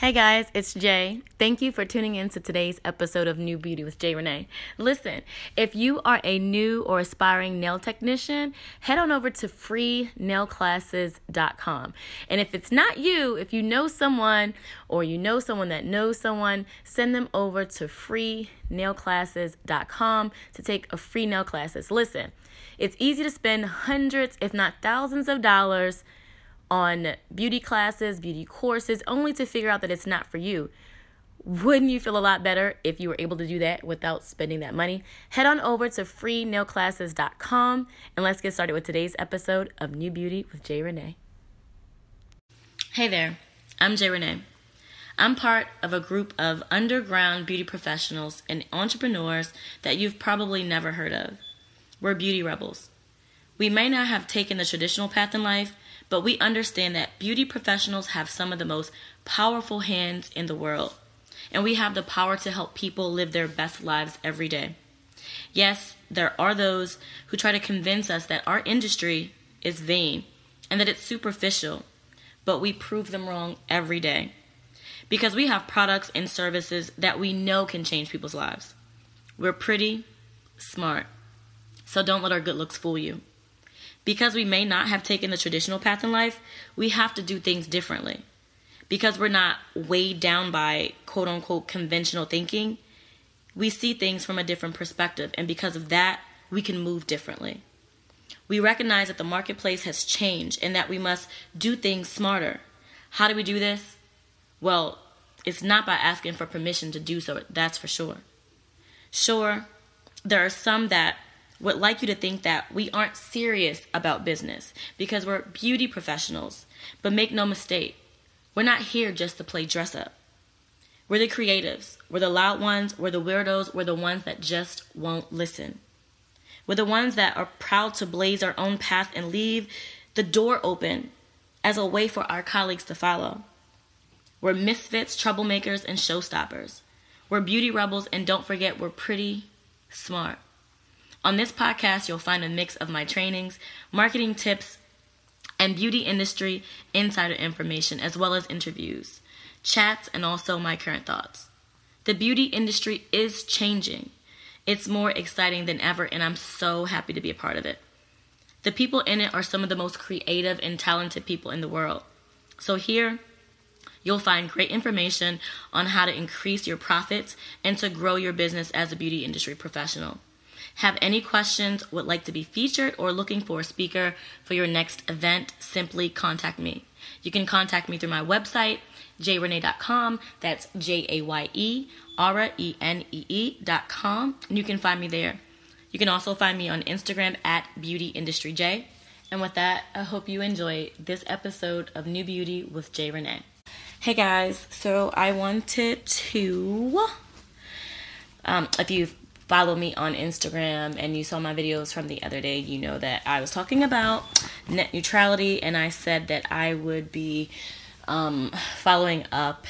Hey guys, it's Jaye. Thank you for tuning in to today's episode of New Beauty with Jaye Renee. Listen, if you are a new or aspiring nail technician, head on over to freenailclasses.com. And if it's not you, if you know someone or you know someone that knows someone, send them over to freenailclasses.com to take a free nail classes. Listen, it's easy to spend hundreds, if not thousands of dollars on beauty classes, beauty courses, only to figure out that it's not for you. Wouldn't you feel a lot better if you were able to do that without spending that money? Head on over to freenailclasses.com and let's get started with today's episode of New Beauty with Jaye Renee. Hey there, I'm Jaye Renee. I'm part of a group of underground beauty professionals and entrepreneurs that you've probably never heard of. We're beauty rebels. We may not have taken the traditional path in life, but we understand that beauty professionals have some of the most powerful hands in the world, and we have the power to help people live their best lives every day. Yes, there are those who try to convince us that our industry is vain and that it's superficial, but we prove them wrong every day because we have products and services that we know can change people's lives. We're pretty, smart, so don't let our good looks fool you. Because we may not have taken the traditional path in life, we have to do things differently. Because we're not weighed down by quote unquote conventional thinking, we see things from a different perspective. And because of that, we can move differently. We recognize that the marketplace has changed and that we must do things smarter. How do we do this? Well, it's not by asking for permission to do so, that's for sure. Sure, there are some that would like you to think that we aren't serious about business because we're beauty professionals. But make no mistake, we're not here just to play dress up. We're the creatives, we're the loud ones, we're the weirdos, we're the ones that just won't listen. We're the ones that are proud to blaze our own path and leave the door open as a way for our colleagues to follow. We're misfits, troublemakers, and showstoppers. We're beauty rebels, and don't forget, we're pretty smart. On this podcast, you'll find a mix of my trainings, marketing tips, and beauty industry insider information, as well as interviews, chats, and also my current thoughts. The beauty industry is changing. It's more exciting than ever, and I'm so happy to be a part of it. The people in it are some of the most creative and talented people in the world. So, here, you'll find great information on how to increase your profits and to grow your business as a beauty industry professional. Have any questions, would like to be featured, or looking for a speaker for your next event, simply contact me. You can contact me through my website, jayerenee.com. That's J A Y E R E N E E.com. And you can find me there. You can also find me on Instagram at Beauty Industry J. And with that, I hope you enjoy this episode of New Beauty with Jaye Renee. Hey guys, so I wanted to, um, if you've follow me on Instagram and you saw my videos from the other day, you know that I was talking about net neutrality and I said that I would be um, following up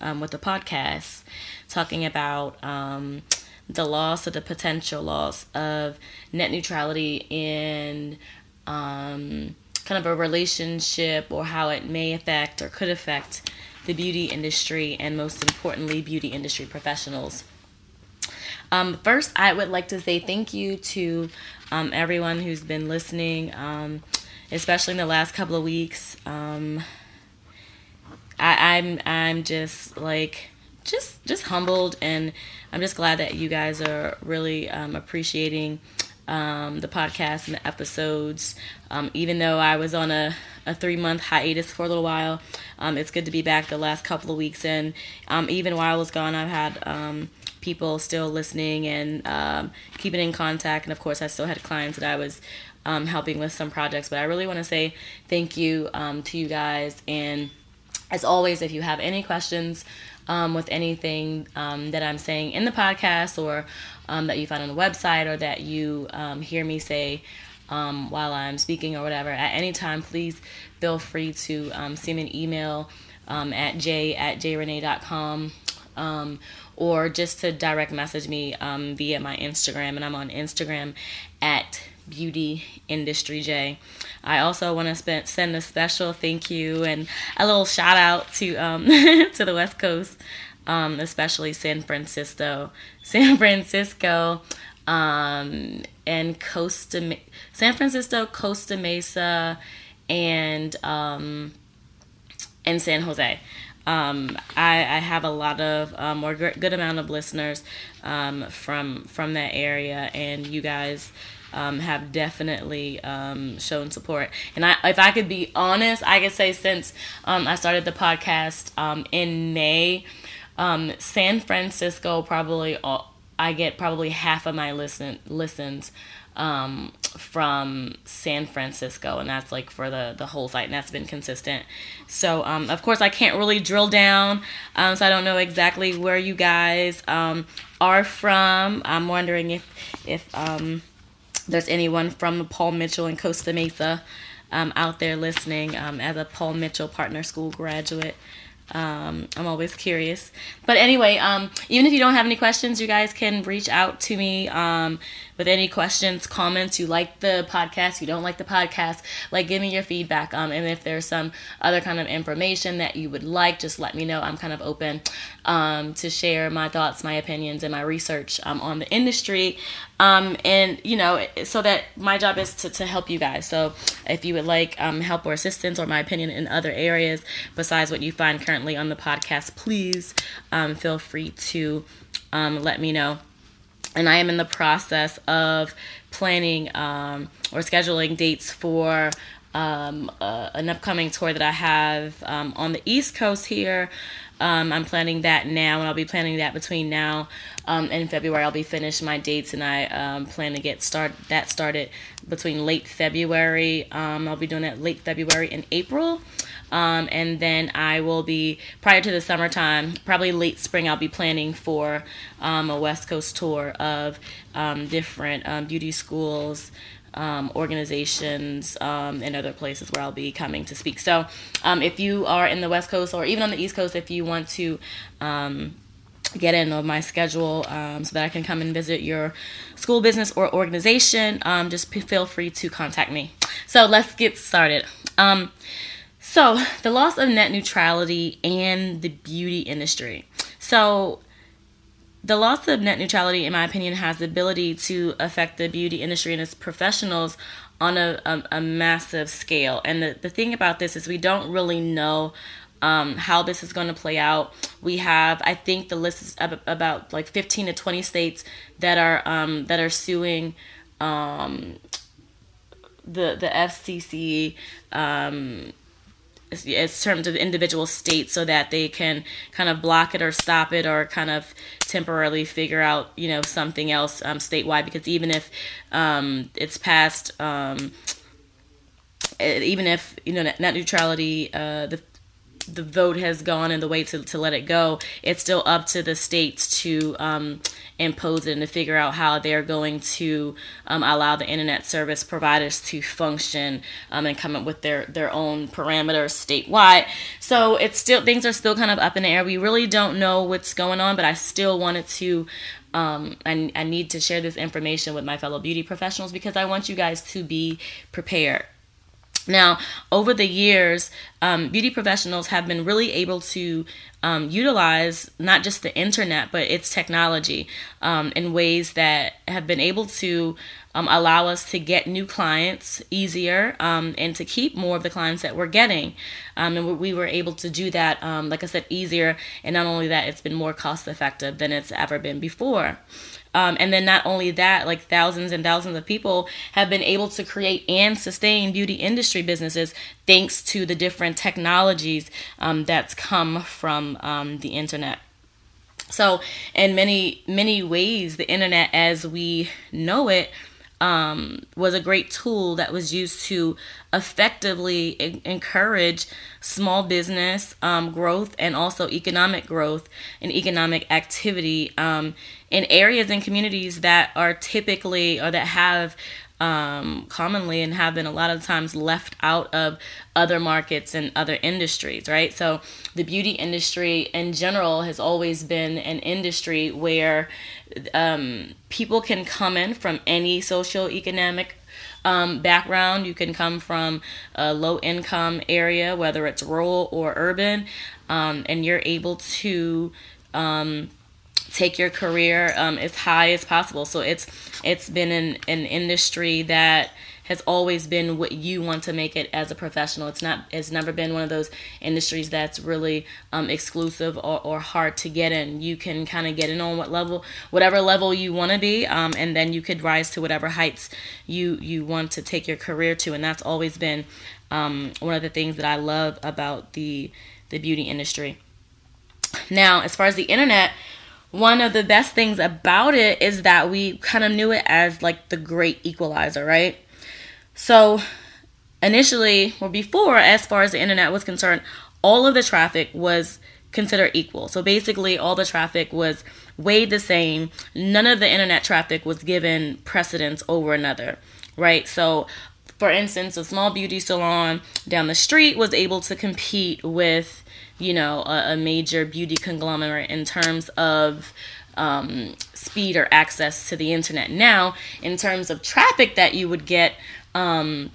um, with the podcast talking about um, the loss or the potential loss of net neutrality in um, kind of a relationship or how it may affect or could affect the beauty industry and most importantly, beauty industry professionals. Um, first, I would like to say thank you to um, everyone who's been listening, um, especially in the last couple of weeks. Um, I, I'm I'm just like just just humbled, and I'm just glad that you guys are really um, appreciating um, the podcast and the episodes. Um, even though I was on a, a three month hiatus for a little while, um, it's good to be back the last couple of weeks. And um, even while I was gone, I've had um, people still listening and um, keeping in contact. And of course, I still had clients that I was um, helping with some projects. But I really want to say thank you um, to you guys. And as always, if you have any questions um, with anything um, that I'm saying in the podcast or um, that you find on the website or that you hear me say, while I'm speaking or whatever, at any time, please feel free to send me an email at j at jrenee.com um, or just to direct message me um, via my Instagram. And I'm on Instagram at Beauty Industry J. I also want to send a special thank you and a little shout out to um, to the West Coast, um, especially San Francisco, San Francisco, um, and Costa San Francisco, Costa Mesa, and um, and San Jose. Um, I, I, have a lot of um, or good amount of listeners um, from from that area, and you guys um, have definitely um, shown support. And I, if I could be honest, I could say since um, I started the podcast in May, San Francisco probably all, I get probably half of my listen listens um, from San Francisco, and that's like for the the whole site, and that's been consistent. So um, of course I can't really drill down, um, so I don't know exactly where you guys um, are from. I'm wondering if if um, there's anyone from Paul Mitchell and Costa Mesa um, out there listening as a Paul Mitchell Partner School graduate. Um, I'm always curious. But anyway, um, even if you don't have any questions, you guys can reach out to me um, with any questions, comments. You like the podcast, you don't like the podcast, like give me your feedback. Um, and if there's some other kind of information that you would like, just let me know. I'm kind of open um, to share my thoughts, my opinions, and my research um, on the industry. Um, and you know, so that my job is to, to help you guys. So if you would like um, help or assistance or my opinion in other areas besides what you find currently on the podcast, please um, feel free to um, let me know and I am in the process of planning um, or scheduling dates for um, uh, an upcoming tour that I have um, on the East Coast here. Um, I'm planning that now, and I'll be planning that between now um, and February. I'll be finished my dates, and I um, plan to get start that started between late February. I'll be doing that late February and April. Um, and then I will be, prior to the summertime, probably late spring, I'll be planning for um, a West Coast tour of um, different um, beauty schools. Um, organizations um, and other places where I'll be coming to speak. So, if you are in the West Coast or even on the East Coast, if you want to get in on my schedule um, so that I can come and visit your school, business, or organization, um, just feel free to contact me. So let's get started. Um, so, the loss of net neutrality and the beauty industry. So, the loss of net neutrality, in my opinion, has the ability to affect the beauty industry and its professionals on a, a, a massive scale. And the, the thing about this is we don't really know um, how this is going to play out. We have, I think, the list is about like 15 to 20 states that are um, that are suing um, the the FCC as terms of individual states so that they can kind of block it or stop it or kind of temporarily figure out you know something else um, statewide. Because even if um, it's passed um, even if you know net neutrality uh, the the vote has gone and the way to, to let it go, it's still up to the states to um, impose it and to figure out how they're going to um, allow the internet service providers to function um, and come up with their, their own parameters statewide. So it's still things are still kind of up in the air. We really don't know what's going on, but I still wanted to um, I, I need to share this information with my fellow beauty professionals because I want you guys to be prepared. Now, over the years, um, beauty professionals have been really able to um, utilize not just the internet, but its technology um, in ways that have been able to um, allow us to get new clients easier um, and to keep more of the clients that we're getting. Um, and we were able to do that, like I said, easier. And not only that, it's been more cost effective than it's ever been before. Um, and then not only that, like thousands and thousands of people have been able to create and sustain beauty industry businesses thanks to the different technologies um, that's come from um, the internet. So, in many many ways, the internet as we know it um, was a great tool that was used to effectively encourage small business um, growth and also economic growth and economic activity um, in areas and communities that are typically or that have um, commonly and have been a lot of times left out of other markets and other industries, right? So the beauty industry in general has always been an industry where um, people can come in from any socioeconomic um, background. You can come from a low income area, whether it's rural or urban, um, and you're able to um, take your career um, as high as possible. So it's it's been an, an industry that has always been what you want to make it as a professional. It's not it's never been one of those industries that's really um, exclusive or, or hard to get in. You can kind of get in on what level whatever level you want to be, um, and then you could rise to whatever heights you you want to take your career to. And that's always been um, one of the things that I love about the the beauty industry. Now, as far as the internet, one of the best things about it is that we kind of knew it as like the great equalizer, right? So, initially, or before, as far as the internet was concerned, all of the traffic was considered equal. So, basically, all the traffic was weighed the same. None of the internet traffic was given precedence over another, right? So, for instance, a small beauty salon down the street was able to compete with you know, a, a major beauty conglomerate in terms of um, speed or access to the internet. Now, in terms of traffic that you would get, um,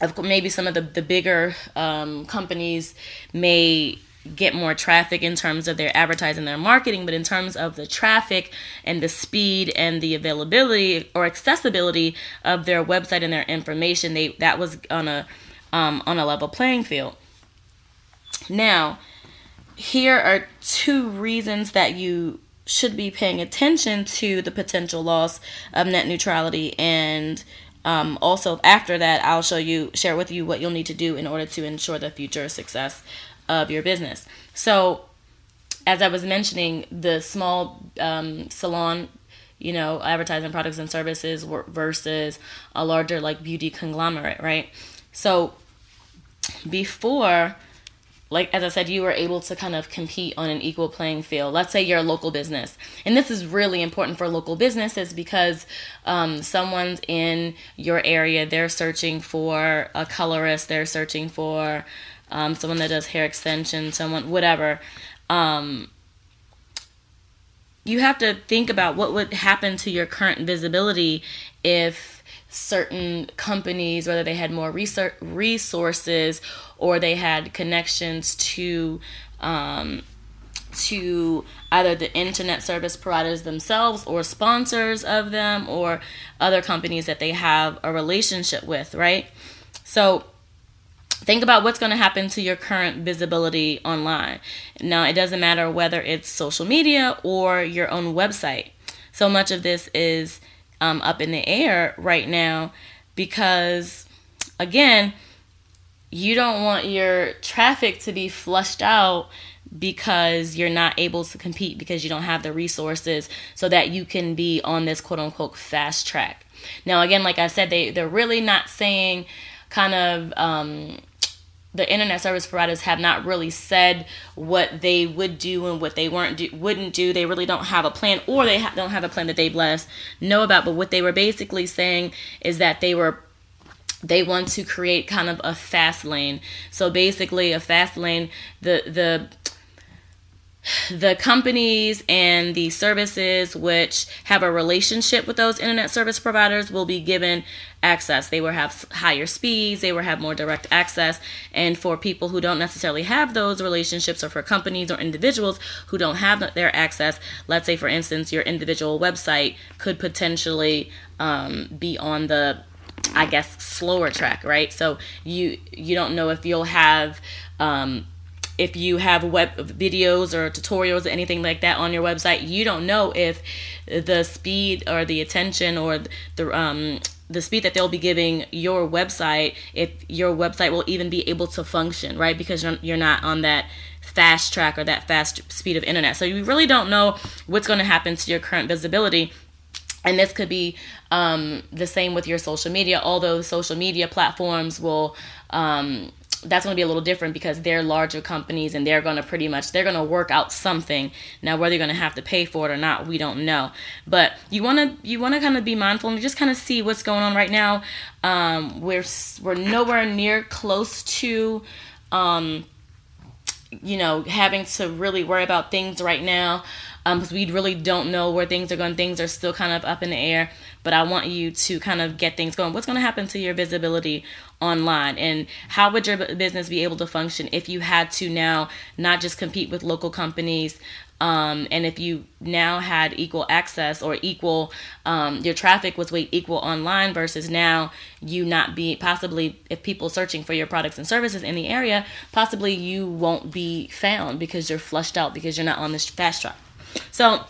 of maybe some of the, the bigger um, companies may get more traffic in terms of their advertising their marketing but in terms of the traffic and the speed and the availability or accessibility of their website and their information they that was on a um, on a level playing field now here are two reasons that you should be paying attention to the potential loss of net neutrality and um, also after that i'll show you share with you what you'll need to do in order to ensure the future success of your business. So as i was mentioning the small um, salon you know advertising products and services versus a larger like beauty conglomerate right? So before like as I said, you were able to kind of compete on an equal playing field. Let's say you're a local business, and this is really important for local businesses because um, someone's in your area, they're searching for a colorist, they're searching for um, someone that does hair extension, someone whatever. Um, you have to think about what would happen to your current visibility if certain companies, whether they had more research, resources or they had connections to um, to either the internet service providers themselves or sponsors of them or other companies that they have a relationship with, right? So think about what's going to happen to your current visibility online. Now, it doesn't matter whether it's social media or your own website. So much of this is um, up in the air right now because, again, you don't want your traffic to be flushed out because you're not able to compete because you don't have the resources so that you can be on this quote unquote fast track. Now, again, like I said, they, they're really not saying kind of um, the internet service providers have not really said what they would do and what they weren't do, wouldn't do. They really don't have a plan, or they ha- don't have a plan that they bless know about. But what they were basically saying is that they were they want to create kind of a fast lane. So basically, a fast lane. The the the companies and the services which have a relationship with those internet service providers will be given access. They will have higher speeds, they will have more direct access. And for people who don't necessarily have those relationships, or for companies or individuals who don't have their access, let's say, for instance, your individual website could potentially um, be on the I guess slower track, right? So you you don't know if you'll have um, if you have web videos or tutorials or anything like that on your website, you don't know if the speed or the attention or the um, the speed that they'll be giving your website, if your website will even be able to function, right? Because you're, you're not on that fast track or that fast speed of internet. So you really don't know what's going to happen to your current visibility. And this could be um, the same with your social media, although social media platforms will um, that's going to be a little different because they're larger companies and they're going to pretty much they're going to work out something now whether you're going to have to pay for it or not we don't know but you want to you want to kind of be mindful and just kind of see what's going on right now um, we're we're nowhere near close to um, you know having to really worry about things right now because um, we really don't know where things are going. Things are still kind of up in the air, but I want you to kind of get things going. What's going to happen to your visibility online, and how would your business be able to function if you had to now not just compete with local companies, um, and if you now had equal access or equal, um, your traffic was weight equal online versus now you not be possibly if people searching for your products and services in the area, possibly you won't be found because you're flushed out because you're not on this fast track. So,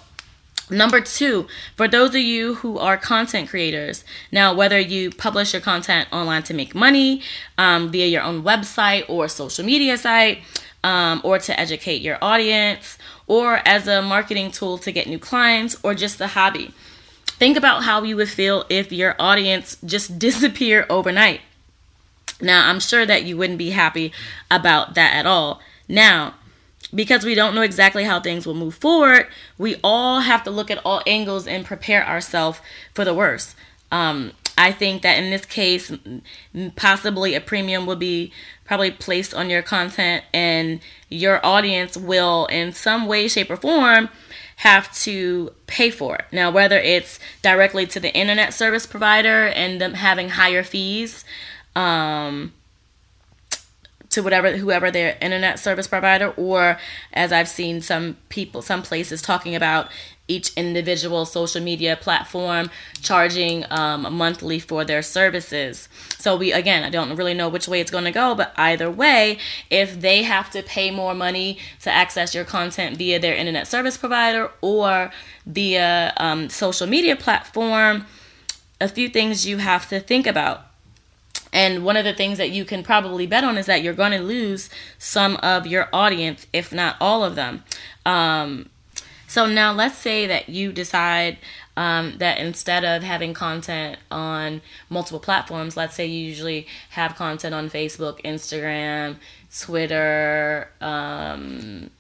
Number two, for those of you who are content creators, now whether you publish your content online to make money um, via your own website or social media site, um, or to educate your audience, or as a marketing tool to get new clients, or just a hobby, think about how you would feel if your audience just disappeared overnight. Now, I'm sure that you wouldn't be happy about that at all. Now, because we don't know exactly how things will move forward, we all have to look at all angles and prepare ourselves for the worst. Um, I think that in this case, possibly a premium will be probably placed on your content, and your audience will, in some way, shape, or form, have to pay for it. Now, whether it's directly to the internet service provider and them having higher fees, um, to whatever whoever their internet service provider or as I've seen some people some places talking about each individual social media platform charging um, monthly for their services. So we again, I don't really know which way it's going to go, but either way, if they have to pay more money to access your content via their internet service provider or via um, social media platform, a few things you have to think about. And one of the things that you can probably bet on is that you're going to lose some of your audience, if not all of them. Um, so now let's say that you decide um, that instead of having content on multiple platforms, let's say you usually have content on Facebook, Instagram, Twitter, um,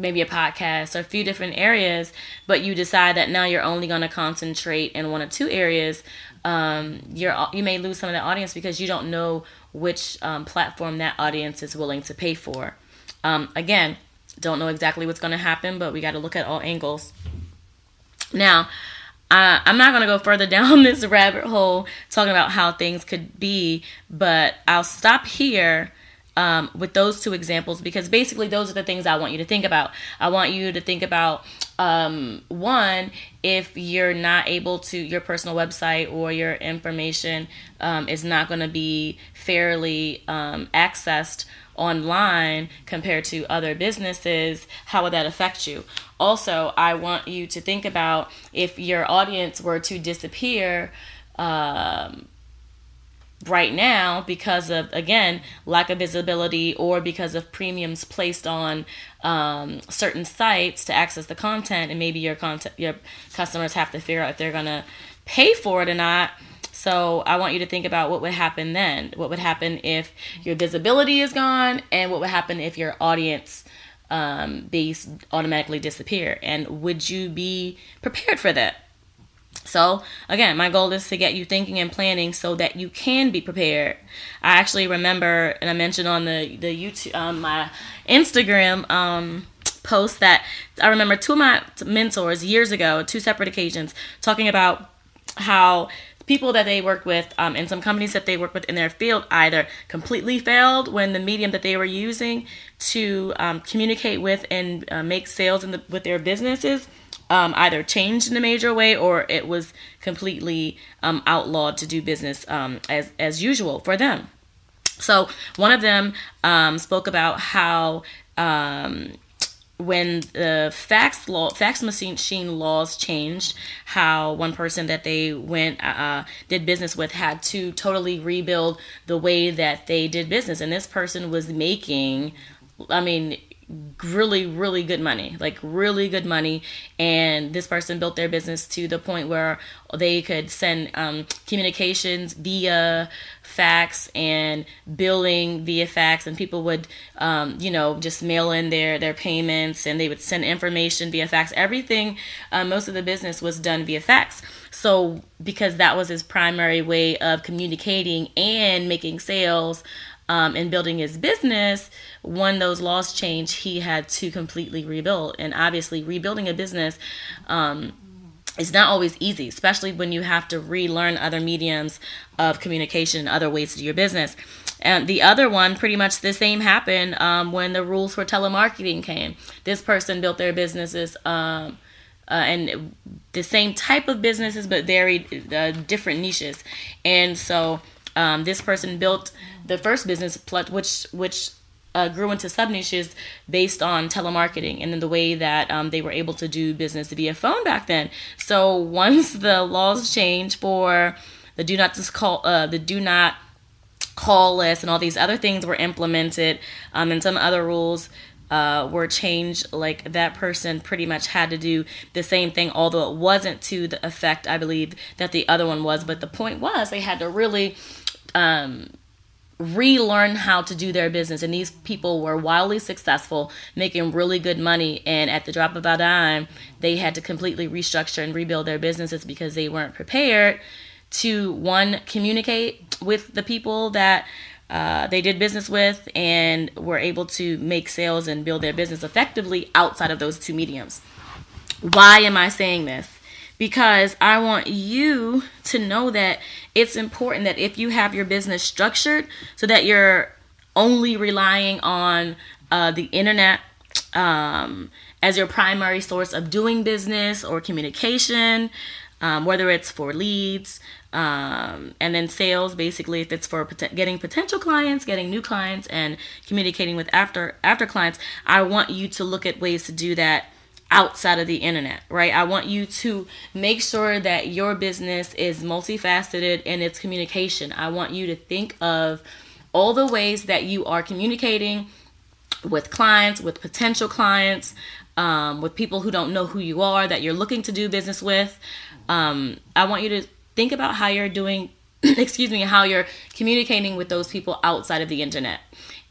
maybe a podcast or a few different areas, but you decide that now you're only going to concentrate in one or two areas um, you're you may lose some of that audience because you don't know which um, platform that audience is willing to pay for. Um, again, don't know exactly what's going to happen, but we got to look at all angles. Now, uh, I'm not going to go further down this rabbit hole talking about how things could be, but I'll stop here um, with those two examples because basically those are the things I want you to think about. I want you to think about um, one, if you're not able to, your personal website or your information um, is not going to be fairly um, accessed online compared to other businesses, how would that affect you? Also, I want you to think about if your audience were to disappear. Um, right now because of again lack of visibility or because of premiums placed on um, certain sites to access the content and maybe your content your customers have to figure out if they're gonna pay for it or not. So i want you to think about what would happen then. What would happen if your visibility is gone and what would happen if your audience um, base automatically disappear? And would you be prepared for that so, again, my goal is to get you thinking and planning so that you can be prepared. I actually remember, and I mentioned on the the YouTube, um, my Instagram um, post that I remember two of my mentors years ago, two separate occasions, talking about how people that they worked with um, and some companies that they work with in their field either completely failed when the medium that they were using to um, communicate with and uh, make sales in the, with their businesses um, either changed in a major way or it was completely um, outlawed to do business um, as, as usual for them. So one of them um, spoke about how um, when the fax law, fax machine laws changed, how one person that they went uh, uh, did business with had to totally rebuild the way that they did business, and this person was making, I mean, really really good money like really good money. And this person built their business to the point where they could send um, communications via fax and billing via fax. And people would um, you know just mail in their their payments and they would send information via fax. Everything uh, most of the business was done via fax. So because that was his primary way of communicating and making sales um, and building his business, when those laws changed, he had to completely rebuild. And obviously, rebuilding a business um, is not always easy, especially when you have to relearn other mediums of communication and other ways to do your business. And the other one, pretty much the same happened um, when the rules for telemarketing came. This person built their businesses. Um, uh, and the same type of businesses, but very uh, different niches. And so um, this person built the first business, which which uh, grew into sub niches based on telemarketing and then the way that um, they were able to do business via phone back then. So once the laws changed for the do not just call uh, the do not call list and all these other things were implemented um, and some other rules uh, were changed like that person pretty much had to do the same thing although it wasn't to the effect i believe that the other one was but the point was they had to really um, relearn how to do their business. And these people were wildly successful, making really good money. And at the drop of a dime, they had to completely restructure and rebuild their businesses because they weren't prepared to one communicate with the people that uh, they did business with and were able to make sales and build their business effectively outside of those two mediums. Why am I saying this? Because I want you to know that it's important that if you have your business structured so that you're only relying on uh, the internet um, as your primary source of doing business or communication, um, whether it's for leads um, and then sales, basically, if it's for pot- getting potential clients, getting new clients, and communicating with after after clients. I want you to look at ways to do that outside of the internet, right? I want you to make sure that your business is multifaceted in its communication. I want you to think of all the ways that you are communicating with clients, with potential clients, um, with people who don't know who you are that you're looking to do business with. Um, I want you to think about how you're doing, excuse me, how you're communicating with those people outside of the internet.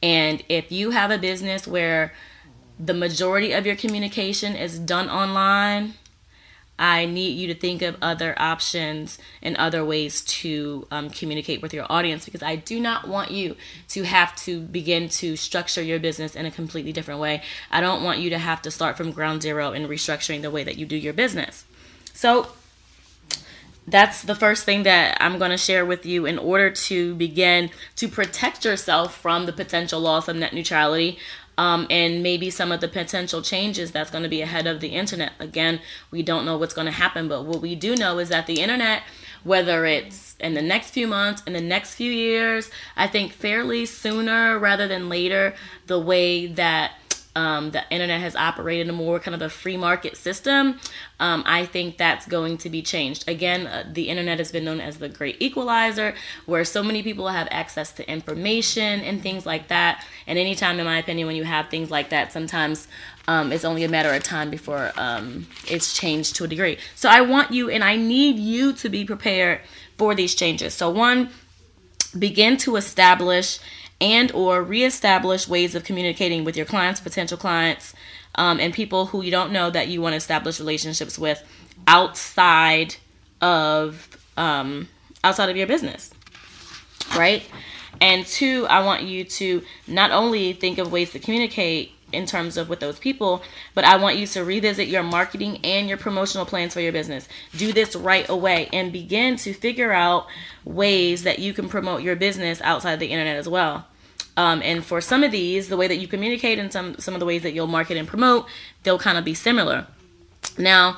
And if you have a business where the majority of your communication is done online, I need you to think of other options and other ways to um, communicate with your audience because I do not want you to have to begin to structure your business in a completely different way. I don't want you to have to start from ground zero in restructuring the way that you do your business. So, that's the first thing that I'm going to share with you in order to begin to protect yourself from the potential loss of net neutrality um, and maybe some of the potential changes that's going to be ahead of the internet. Again, we don't know what's going to happen, but what we do know is that the internet, whether it's in the next few months, in the next few years, I think fairly sooner rather than later, the way that um, the internet has operated in a more kind of a free market system, um, I think that's going to be changed. Again, uh, the internet has been known as the great equalizer, where so many people have access to information and things like that. And anytime, in my opinion, when you have things like that, sometimes um, it's only a matter of time before um, it's changed to a degree. So I want you and I need you to be prepared for these changes. So, one, begin to establish and or reestablish ways of communicating with your clients, potential clients, um, and people who you don't know that you want to establish relationships with outside of um, outside of your business, right? And two, I want you to not only think of ways to communicate in terms of with those people, but I want you to revisit your marketing and your promotional plans for your business. Do this right away and begin to figure out ways that you can promote your business outside the internet as well. Um, and for some of these, the way that you communicate and some some of the ways that you'll market and promote, they'll kind of be similar. Now,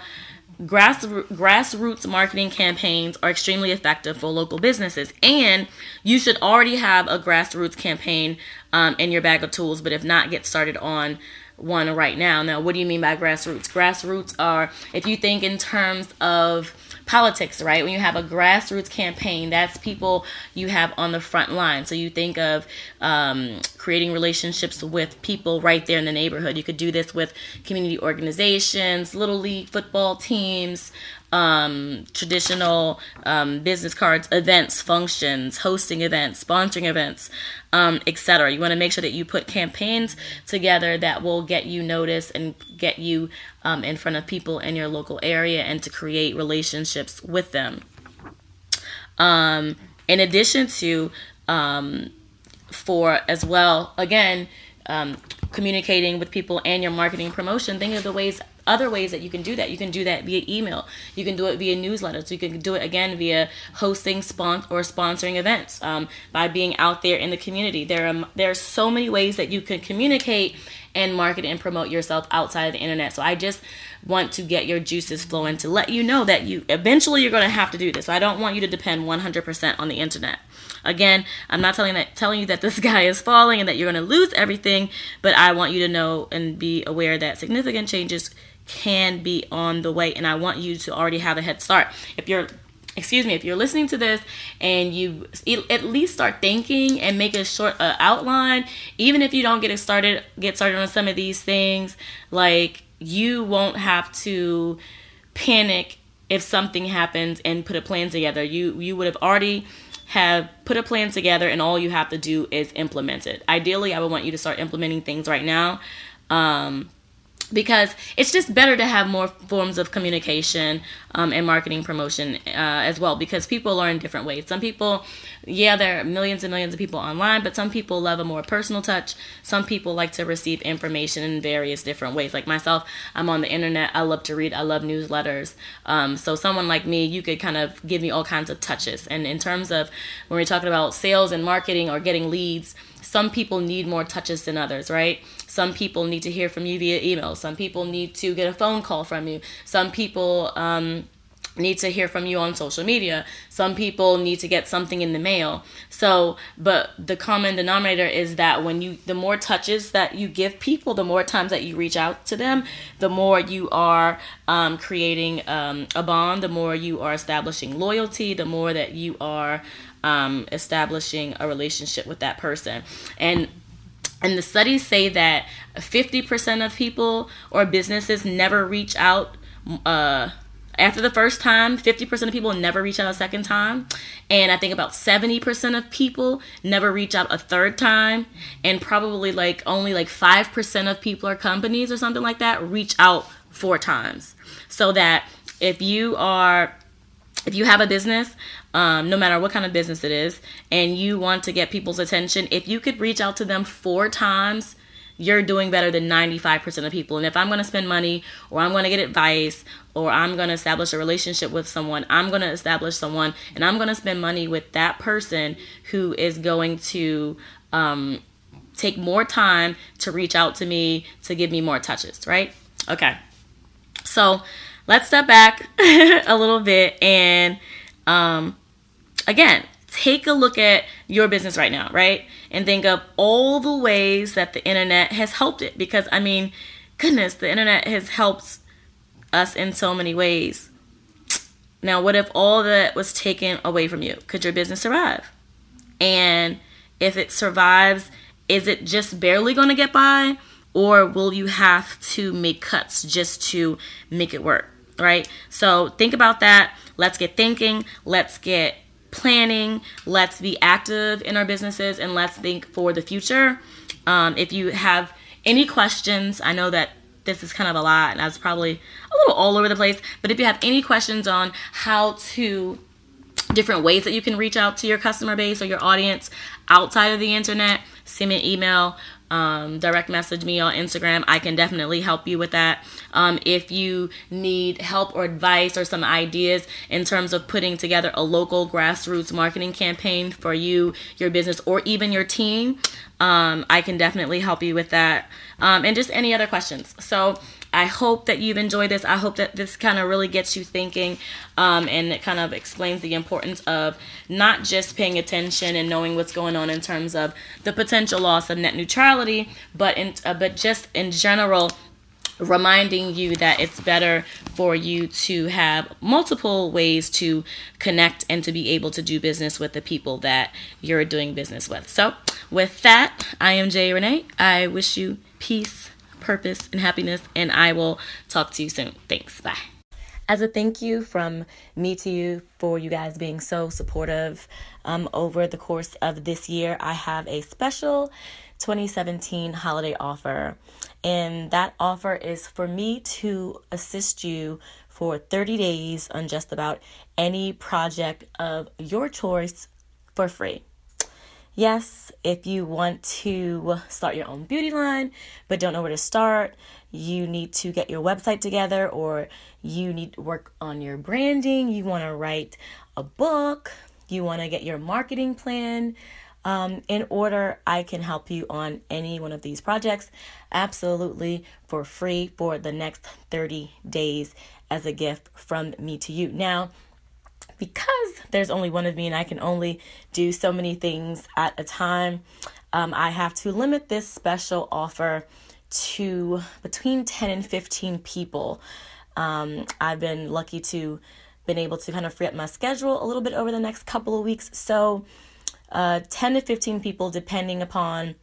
grass, grassroots marketing campaigns are extremely effective for local businesses, and you should already have a grassroots campaign um, in your bag of tools. But if not, get started on one right now. Now, what do you mean by grassroots? Grassroots are if you think in terms of politics, right? When you have a grassroots campaign, that's people you have on the front line. So you think of um, creating relationships with people right there in the neighborhood. You could do this with community organizations, little league football teams, um, traditional um, business cards, events, functions, hosting events, sponsoring events, um, etc. You want to make sure that you put campaigns together that will get you noticed and get you um, in front of people in your local area and to create relationships with them. Um, in addition to um, for as well, again, communicating with people and your marketing promotion, think of the ways other ways that you can do that. You can do that via email. You can do it via newsletters. You can do it again via hosting spon- or sponsoring events um, by being out there in the community. There are there are so many ways that you can communicate and market and promote yourself outside of the internet. So I just want to get your juices flowing to let you know that you eventually you're going to have to do this. I don't want you to depend 100% on the internet. Again, I'm not telling that telling you that the sky is falling and that you're going to lose everything, but I want you to know and be aware that significant changes can be on the way and I want you to already have a head start. If you're excuse me, if you're listening to this and you at least start thinking and make a short uh, outline, even if you don't get it started get started on some of these things, like you won't have to panic if something happens and put a plan together. You you would have already have put a plan together and all you have to do is implement it. Ideally, I would want you to start implementing things right now. Um, because it's just better to have more forms of communication um, and marketing promotion uh, as well because people learn in different ways. Some people yeah there are millions and millions of people online but some people love a more personal touch. Some people like to receive information in various different ways. Like myself i'm on the internet. I love to read. I love newsletters. Um, so someone like me you could kind of give me all kinds of touches. And in terms of when we're talking about sales and marketing or getting leads some people need more touches than others, right? Some people need to hear from you via email. Some people need to get a phone call from you. Some people um, need to hear from you on social media. Some people need to get something in the mail. So, but the common denominator is that when you, the more touches that you give people, the more times that you reach out to them, the more you are um, creating um, a bond, the more you are establishing loyalty, the more that you are um, establishing a relationship with that person. And and the studies say that 50% of people or businesses never reach out uh, after the first time. 50% of people never reach out a second time. And I think about 70% of people never reach out a third time. And probably like only like 5% of people or companies or something like that reach out four times. So that if you are if you have a business, um, no matter what kind of business it is, and you want to get people's attention, if you could reach out to them four times, you're doing better than 95% of people. And if I'm going to spend money or I'm going to get advice or I'm going to establish a relationship with someone, I'm going to establish someone and I'm going to spend money with that person who is going to um, take more time to reach out to me to give me more touches, right? Okay. So, let's step back a little bit and um, again, take a look at your business right now, right? And think of all the ways that the internet has helped it. Because, I mean, goodness, the internet has helped us in so many ways. Now, what if all that was taken away from you? Could your business survive? And if it survives, is it just barely going to get by? Or will you have to make cuts just to make it work? Right? So think about that. Let's get thinking. Let's get planning. Let's be active in our businesses and let's think for the future. Um, if you have any questions, I know that this is kind of a lot and I was probably a little all over the place, but if you have any questions on how to different ways that you can reach out to your customer base or your audience outside of the internet, send me an email um, direct message me on Instagram. I can definitely help you with that. Um, if you need help or advice or some ideas in terms of putting together a local grassroots marketing campaign for you, your business, or even your team, um, I can definitely help you with that. Um, and just any other questions. So, I hope that you've enjoyed this. I hope that this kind of really gets you thinking um, and it kind of explains the importance of not just paying attention and knowing what's going on in terms of the potential loss of net neutrality, but in, uh, but just in general reminding you that it's better for you to have multiple ways to connect and to be able to do business with the people that you're doing business with. So, with that, I am Jaye Renee. I wish you peace, purpose, and happiness, and I will talk to you soon. Thanks. Bye. As a thank you from me to you for you guys being so supportive um, over the course of this year, I have a special 2017 holiday offer. And that offer is for me to assist you for 30 days on just about any project of your choice for free. Yes, if you want to start your own beauty line but don't know where to start, you need to get your website together or you need to work on your branding, you want to write a book, you want to get your marketing plan um, in order, I can help you on any one of these projects absolutely for free for the next 30 days as a gift from me to you. Now, because there's only one of me and I can only do so many things at a time, um, I have to limit this special offer to between 10 and 15 people. Um, I've been lucky to been able to kind of free up my schedule a little bit over the next couple of weeks. So, uh, 10 to 15 people, depending upon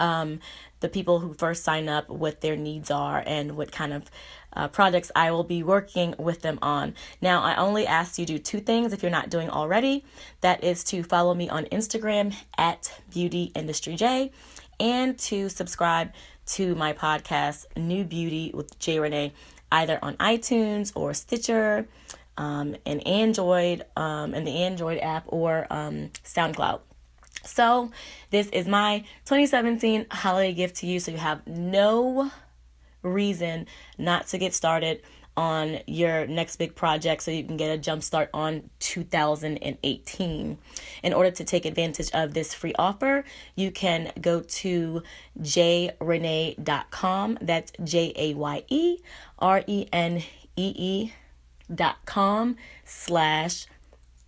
um, the people who first sign up, what their needs are, and what kind of uh, projects I will be working with them on. Now, I only ask you do two things if you're not doing already. That is to follow me on Instagram at Beauty Industry Jaye and to subscribe to my podcast, New Beauty with Jaye Renee, either on iTunes or Stitcher, um, and Android, um, and the Android app or um, SoundCloud. So, this is my 2017 holiday gift to you. So, you have no reason not to get started on your next big project so you can get a jump start on 2018. In order to take advantage of this free offer, you can go to jayerenee.com. That's J A Y E R E N E E dot com slash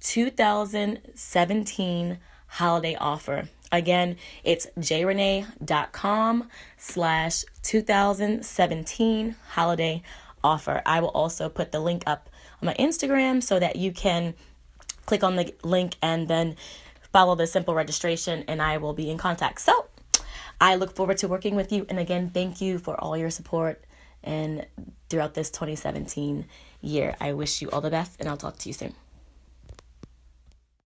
2017 holiday offer. Again, it's jayerenee.com slash 2017 holiday offer. I will also put the link up on my Instagram so that you can click on the link and then follow the simple registration and I will be in contact. So I look forward to working with you. And again, thank you for all your support and throughout this 2017 year. I wish you all the best and I'll talk to you soon.